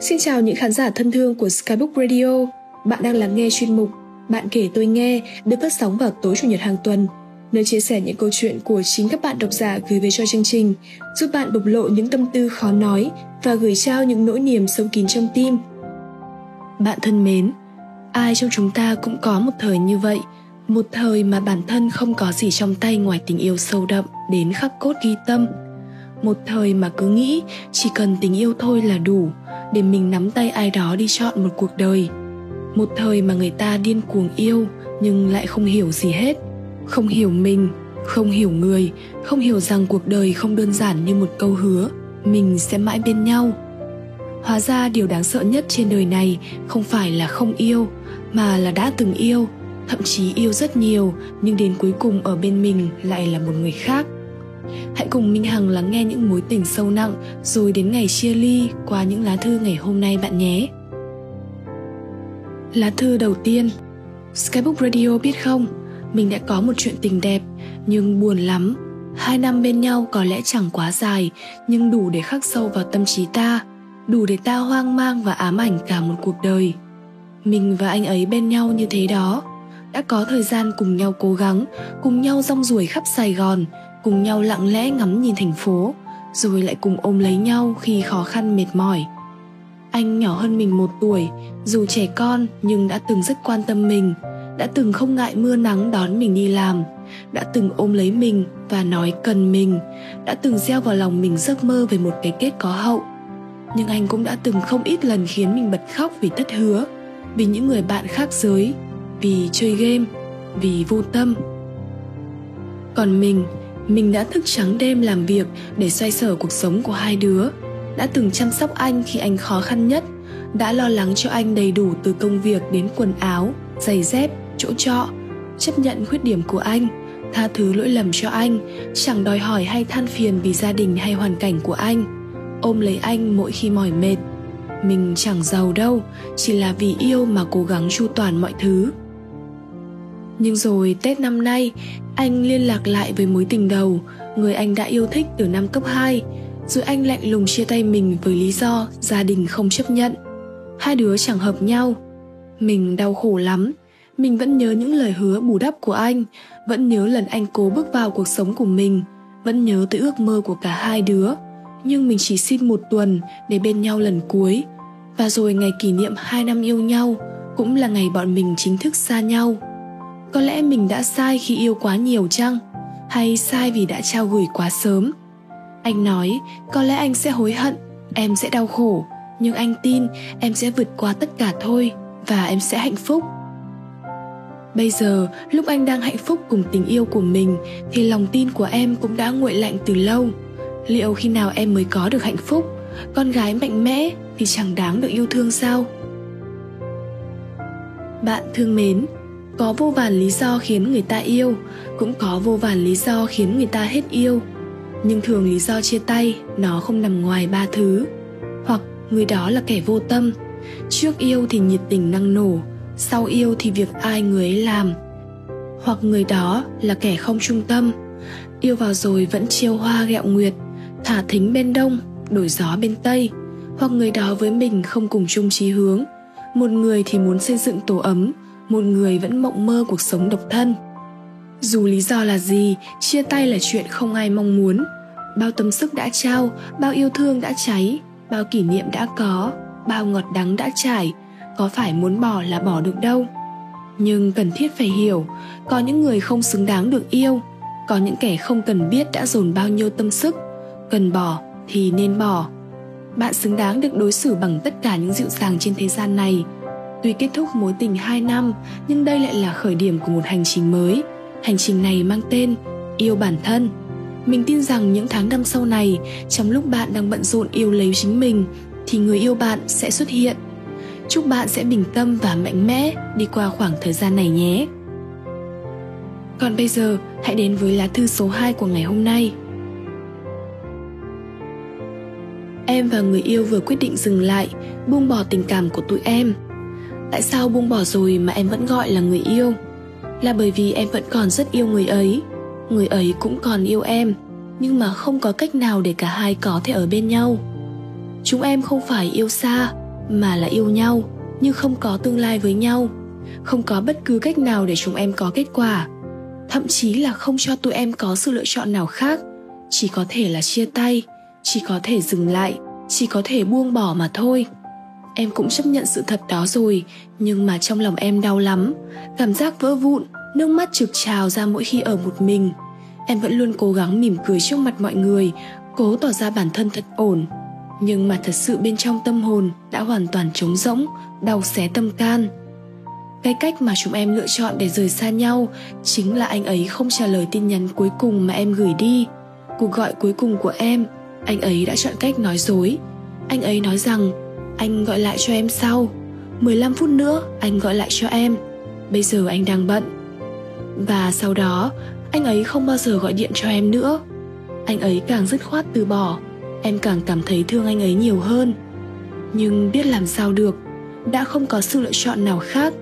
Xin chào những khán giả thân thương của Skybook Radio. Bạn đang lắng nghe chuyên mục Bạn kể tôi nghe được phát sóng vào tối chủ nhật hàng tuần, nơi chia sẻ những câu chuyện của chính các bạn độc giả gửi về cho chương trình, giúp bạn bộc lộ những tâm tư khó nói và gửi trao những nỗi niềm sâu kín trong tim. Bạn thân mến, ai trong chúng ta cũng có một thời như vậy, một thời mà bản thân không có gì trong tay ngoài tình yêu sâu đậm đến khắc cốt ghi tâm. Một thời mà cứ nghĩ chỉ cần tình yêu thôi là đủ, để mình nắm tay ai đó đi chọn một cuộc đời. Một thời mà người ta điên cuồng yêu nhưng lại không hiểu gì hết. Không hiểu mình không hiểu người không hiểu rằng cuộc đời không đơn giản như một câu hứa mình sẽ mãi bên nhau. Hóa ra điều đáng sợ nhất trên đời này không phải là không yêu mà là đã từng yêu thậm chí yêu rất nhiều nhưng đến cuối cùng ở bên mình lại là một người khác. Hãy cùng Minh Hằng lắng nghe những mối tình sâu nặng rồi đến ngày chia ly qua những lá thư ngày hôm nay bạn nhé. Lá thư đầu tiên Skybook Radio biết không, mình đã có một chuyện tình đẹp nhưng buồn lắm. Hai năm bên nhau có lẽ chẳng quá dài nhưng đủ để khắc sâu vào tâm trí ta, đủ để ta hoang mang và ám ảnh cả một cuộc đời. Mình và anh ấy bên nhau như thế đó, đã có thời gian cùng nhau cố gắng, cùng nhau rong ruổi khắp Sài Gòn, cùng nhau lặng lẽ ngắm nhìn thành phố, rồi lại cùng ôm lấy nhau khi khó khăn mệt mỏi. Anh nhỏ hơn mình một tuổi, dù trẻ con nhưng đã từng rất quan tâm mình, đã từng không ngại mưa nắng đón mình đi làm, đã từng ôm lấy mình và nói cần mình, đã từng gieo vào lòng mình giấc mơ về một cái kết có hậu. Nhưng anh cũng đã từng không ít lần khiến mình bật khóc vì thất hứa, vì những người bạn khác giới, vì chơi game, vì vô tâm. Còn mình mình đã thức trắng đêm làm việc để xoay sở cuộc sống của hai đứa. Đã từng chăm sóc anh khi anh khó khăn nhất. Đã lo lắng cho anh đầy đủ từ công việc đến quần áo, giày dép, chỗ trọ. Chấp nhận khuyết điểm của anh, tha thứ lỗi lầm cho anh, chẳng đòi hỏi hay than phiền vì gia đình hay hoàn cảnh của anh. Ôm lấy anh mỗi khi mỏi mệt. Mình chẳng giàu đâu, chỉ là vì yêu mà cố gắng chu toàn mọi thứ nhưng rồi Tết năm nay, anh liên lạc lại với mối tình đầu, người anh đã yêu thích từ năm cấp 2, rồi anh lạnh lùng chia tay mình với lý do gia đình không chấp nhận. Hai đứa chẳng hợp nhau. Mình đau khổ lắm, mình vẫn nhớ những lời hứa bù đắp của anh, vẫn nhớ lần anh cố bước vào cuộc sống của mình, vẫn nhớ tới ước mơ của cả hai đứa. Nhưng mình chỉ xin một tuần để bên nhau lần cuối. Và rồi ngày kỷ niệm hai năm yêu nhau cũng là ngày bọn mình chính thức xa nhau có lẽ mình đã sai khi yêu quá nhiều chăng? Hay sai vì đã trao gửi quá sớm? Anh nói, có lẽ anh sẽ hối hận, em sẽ đau khổ. Nhưng anh tin em sẽ vượt qua tất cả thôi và em sẽ hạnh phúc. Bây giờ, lúc anh đang hạnh phúc cùng tình yêu của mình, thì lòng tin của em cũng đã nguội lạnh từ lâu. Liệu khi nào em mới có được hạnh phúc? Con gái mạnh mẽ thì chẳng đáng được yêu thương sao? Bạn thương mến có vô vàn lý do khiến người ta yêu, cũng có vô vàn lý do khiến người ta hết yêu. Nhưng thường lý do chia tay, nó không nằm ngoài ba thứ. Hoặc, người đó là kẻ vô tâm. Trước yêu thì nhiệt tình năng nổ, sau yêu thì việc ai người ấy làm. Hoặc người đó là kẻ không trung tâm. Yêu vào rồi vẫn chiêu hoa gẹo nguyệt, thả thính bên đông, đổi gió bên tây. Hoặc người đó với mình không cùng chung chí hướng. Một người thì muốn xây dựng tổ ấm một người vẫn mộng mơ cuộc sống độc thân. Dù lý do là gì, chia tay là chuyện không ai mong muốn. Bao tâm sức đã trao, bao yêu thương đã cháy, bao kỷ niệm đã có, bao ngọt đắng đã trải, có phải muốn bỏ là bỏ được đâu. Nhưng cần thiết phải hiểu, có những người không xứng đáng được yêu, có những kẻ không cần biết đã dồn bao nhiêu tâm sức. Cần bỏ thì nên bỏ. Bạn xứng đáng được đối xử bằng tất cả những dịu dàng trên thế gian này. Tuy kết thúc mối tình 2 năm, nhưng đây lại là khởi điểm của một hành trình mới. Hành trình này mang tên Yêu bản thân. Mình tin rằng những tháng năm sau này, trong lúc bạn đang bận rộn yêu lấy chính mình, thì người yêu bạn sẽ xuất hiện. Chúc bạn sẽ bình tâm và mạnh mẽ đi qua khoảng thời gian này nhé. Còn bây giờ, hãy đến với lá thư số 2 của ngày hôm nay. Em và người yêu vừa quyết định dừng lại, buông bỏ tình cảm của tụi em – tại sao buông bỏ rồi mà em vẫn gọi là người yêu? Là bởi vì em vẫn còn rất yêu người ấy. Người ấy cũng còn yêu em, nhưng mà không có cách nào để cả hai có thể ở bên nhau. Chúng em không phải yêu xa, mà là yêu nhau, nhưng không có tương lai với nhau. Không có bất cứ cách nào để chúng em có kết quả. Thậm chí là không cho tụi em có sự lựa chọn nào khác. Chỉ có thể là chia tay, chỉ có thể dừng lại, chỉ có thể buông bỏ mà thôi em cũng chấp nhận sự thật đó rồi, nhưng mà trong lòng em đau lắm. Cảm giác vỡ vụn, nước mắt trực trào ra mỗi khi ở một mình. Em vẫn luôn cố gắng mỉm cười trước mặt mọi người, cố tỏ ra bản thân thật ổn. Nhưng mà thật sự bên trong tâm hồn đã hoàn toàn trống rỗng, đau xé tâm can. Cái cách mà chúng em lựa chọn để rời xa nhau chính là anh ấy không trả lời tin nhắn cuối cùng mà em gửi đi. Cuộc gọi cuối cùng của em, anh ấy đã chọn cách nói dối. Anh ấy nói rằng anh gọi lại cho em sau. 15 phút nữa, anh gọi lại cho em. Bây giờ anh đang bận. Và sau đó, anh ấy không bao giờ gọi điện cho em nữa. Anh ấy càng dứt khoát từ bỏ. Em càng cảm thấy thương anh ấy nhiều hơn. Nhưng biết làm sao được. Đã không có sự lựa chọn nào khác.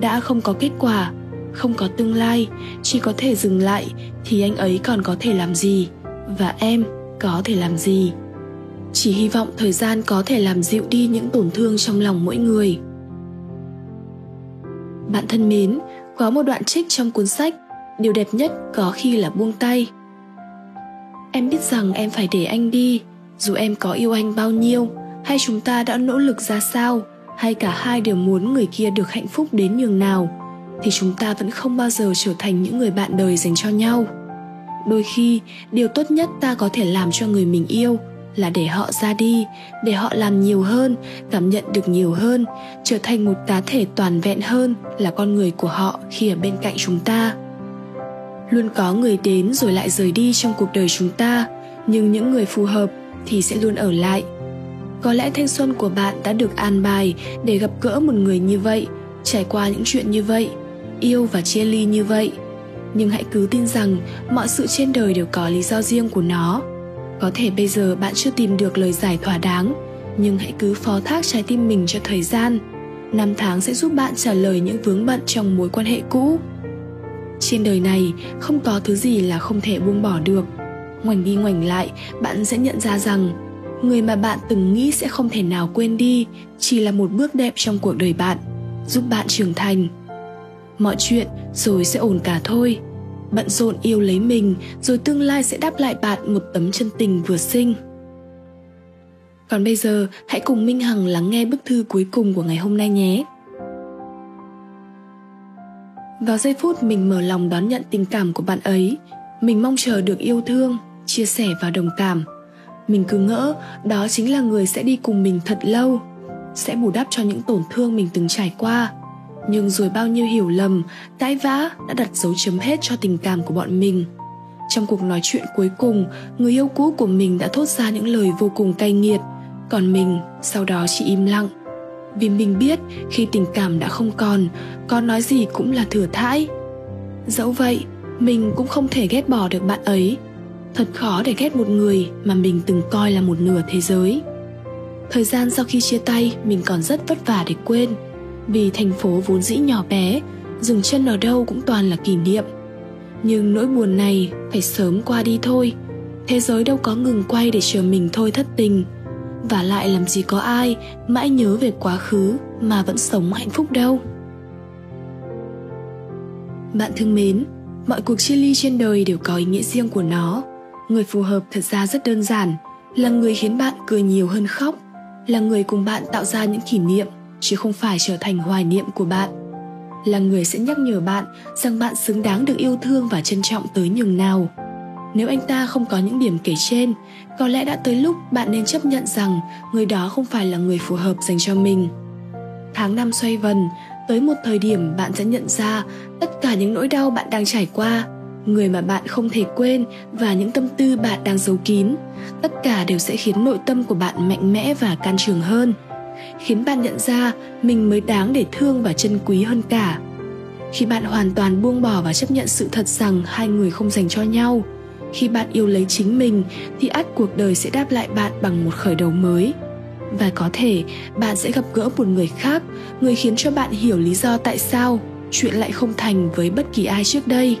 Đã không có kết quả. Không có tương lai. Chỉ có thể dừng lại. Thì anh ấy còn có thể làm gì? Và em có thể làm gì? Chỉ hy vọng thời gian có thể làm dịu đi những tổn thương trong lòng mỗi người. Bạn thân mến, có một đoạn trích trong cuốn sách điều đẹp nhất có khi là buông tay. Em biết rằng em phải để anh đi, dù em có yêu anh bao nhiêu, hay chúng ta đã nỗ lực ra sao, hay cả hai đều muốn người kia được hạnh phúc đến nhường nào, thì chúng ta vẫn không bao giờ trở thành những người bạn đời dành cho nhau. Đôi khi, điều tốt nhất ta có thể làm cho người mình yêu là để họ ra đi, để họ làm nhiều hơn, cảm nhận được nhiều hơn, trở thành một cá thể toàn vẹn hơn là con người của họ khi ở bên cạnh chúng ta. Luôn có người đến rồi lại rời đi trong cuộc đời chúng ta, nhưng những người phù hợp thì sẽ luôn ở lại. Có lẽ thanh xuân của bạn đã được an bài để gặp gỡ một người như vậy, trải qua những chuyện như vậy, yêu và chia ly như vậy. Nhưng hãy cứ tin rằng mọi sự trên đời đều có lý do riêng của nó có thể bây giờ bạn chưa tìm được lời giải thỏa đáng, nhưng hãy cứ phó thác trái tim mình cho thời gian. Năm tháng sẽ giúp bạn trả lời những vướng bận trong mối quan hệ cũ. Trên đời này, không có thứ gì là không thể buông bỏ được. Ngoảnh đi ngoảnh lại, bạn sẽ nhận ra rằng, người mà bạn từng nghĩ sẽ không thể nào quên đi, chỉ là một bước đẹp trong cuộc đời bạn, giúp bạn trưởng thành. Mọi chuyện rồi sẽ ổn cả thôi bận rộn yêu lấy mình, rồi tương lai sẽ đáp lại bạn một tấm chân tình vừa sinh còn bây giờ, hãy cùng minh hằng lắng nghe bức thư cuối cùng của ngày hôm nay nhé. Vào giây phút mình mở lòng đón nhận tình cảm của bạn ấy, mình mong chờ được yêu thương, chia sẻ và đồng cảm. Mình cứ ngỡ, đó chính là người sẽ đi cùng mình thật lâu, sẽ bù đắp cho những tổn thương mình từng trải qua nhưng rồi bao nhiêu hiểu lầm cãi vã đã đặt dấu chấm hết cho tình cảm của bọn mình. Trong cuộc nói chuyện cuối cùng, người yêu cũ của mình đã thốt ra những lời vô cùng cay nghiệt. Còn mình, sau đó chỉ im lặng. Vì mình biết khi tình cảm đã không còn, có nói gì cũng là thừa thãi. Dẫu vậy, mình cũng không thể ghét bỏ được bạn ấy. Thật khó để ghét một người mà mình từng coi là một nửa thế giới. Thời gian sau khi chia tay, mình còn rất vất vả để quên vì thành phố vốn dĩ nhỏ bé, dừng chân ở đâu cũng toàn là kỷ niệm. Nhưng nỗi buồn này phải sớm qua đi thôi. Thế giới đâu có ngừng quay để chờ mình thôi thất tình. Và lại làm gì có ai mãi nhớ về quá khứ mà vẫn sống hạnh phúc đâu. Bạn thân mến, mọi cuộc chia ly trên đời đều có ý nghĩa riêng của nó. Người phù hợp thật ra rất đơn giản, là người khiến bạn cười nhiều hơn khóc, là người cùng bạn tạo ra những kỷ niệm chứ không phải trở thành hoài niệm của bạn. Là người sẽ nhắc nhở bạn rằng bạn xứng đáng được yêu thương và trân trọng tới nhường nào. Nếu anh ta không có những điểm kể trên, có lẽ đã tới lúc bạn nên chấp nhận rằng người đó không phải là người phù hợp dành cho mình. Tháng năm xoay vần, tới một thời điểm bạn sẽ nhận ra tất cả những nỗi đau bạn đang trải qua, người mà bạn không thể quên và những tâm tư bạn đang giấu kín, tất cả đều sẽ khiến nội tâm của bạn mạnh mẽ và can trường hơn khiến bạn nhận ra mình mới đáng để thương và trân quý hơn cả. Khi bạn hoàn toàn buông bỏ và chấp nhận sự thật rằng hai người không dành cho nhau, khi bạn yêu lấy chính mình, thì ắt cuộc đời sẽ đáp lại bạn bằng một khởi đầu mới. Và có thể, bạn sẽ gặp gỡ một người khác, người khiến cho bạn hiểu lý do tại sao chuyện lại không thành với bất kỳ ai trước đây.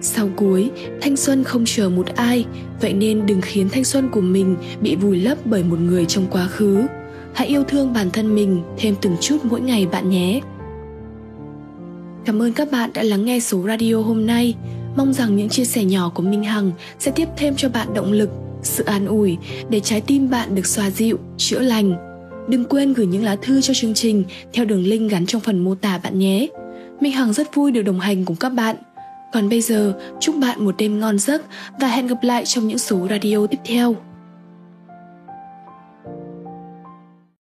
Sau cuối, thanh xuân không chờ một ai, vậy nên đừng khiến thanh xuân của mình bị vùi lấp bởi một người trong quá khứ. Hãy yêu thương bản thân mình thêm từng chút mỗi ngày bạn nhé. Cảm ơn các bạn đã lắng nghe số radio hôm nay. Mong rằng những chia sẻ nhỏ của Minh Hằng sẽ tiếp thêm cho bạn động lực, sự an ủi để trái tim bạn được xoa dịu, chữa lành. Đừng quên gửi những lá thư cho chương trình theo đường link gắn trong phần mô tả bạn nhé. Minh Hằng rất vui được đồng hành cùng các bạn. Còn bây giờ, chúc bạn một đêm ngon giấc và hẹn gặp lại trong những số radio tiếp theo.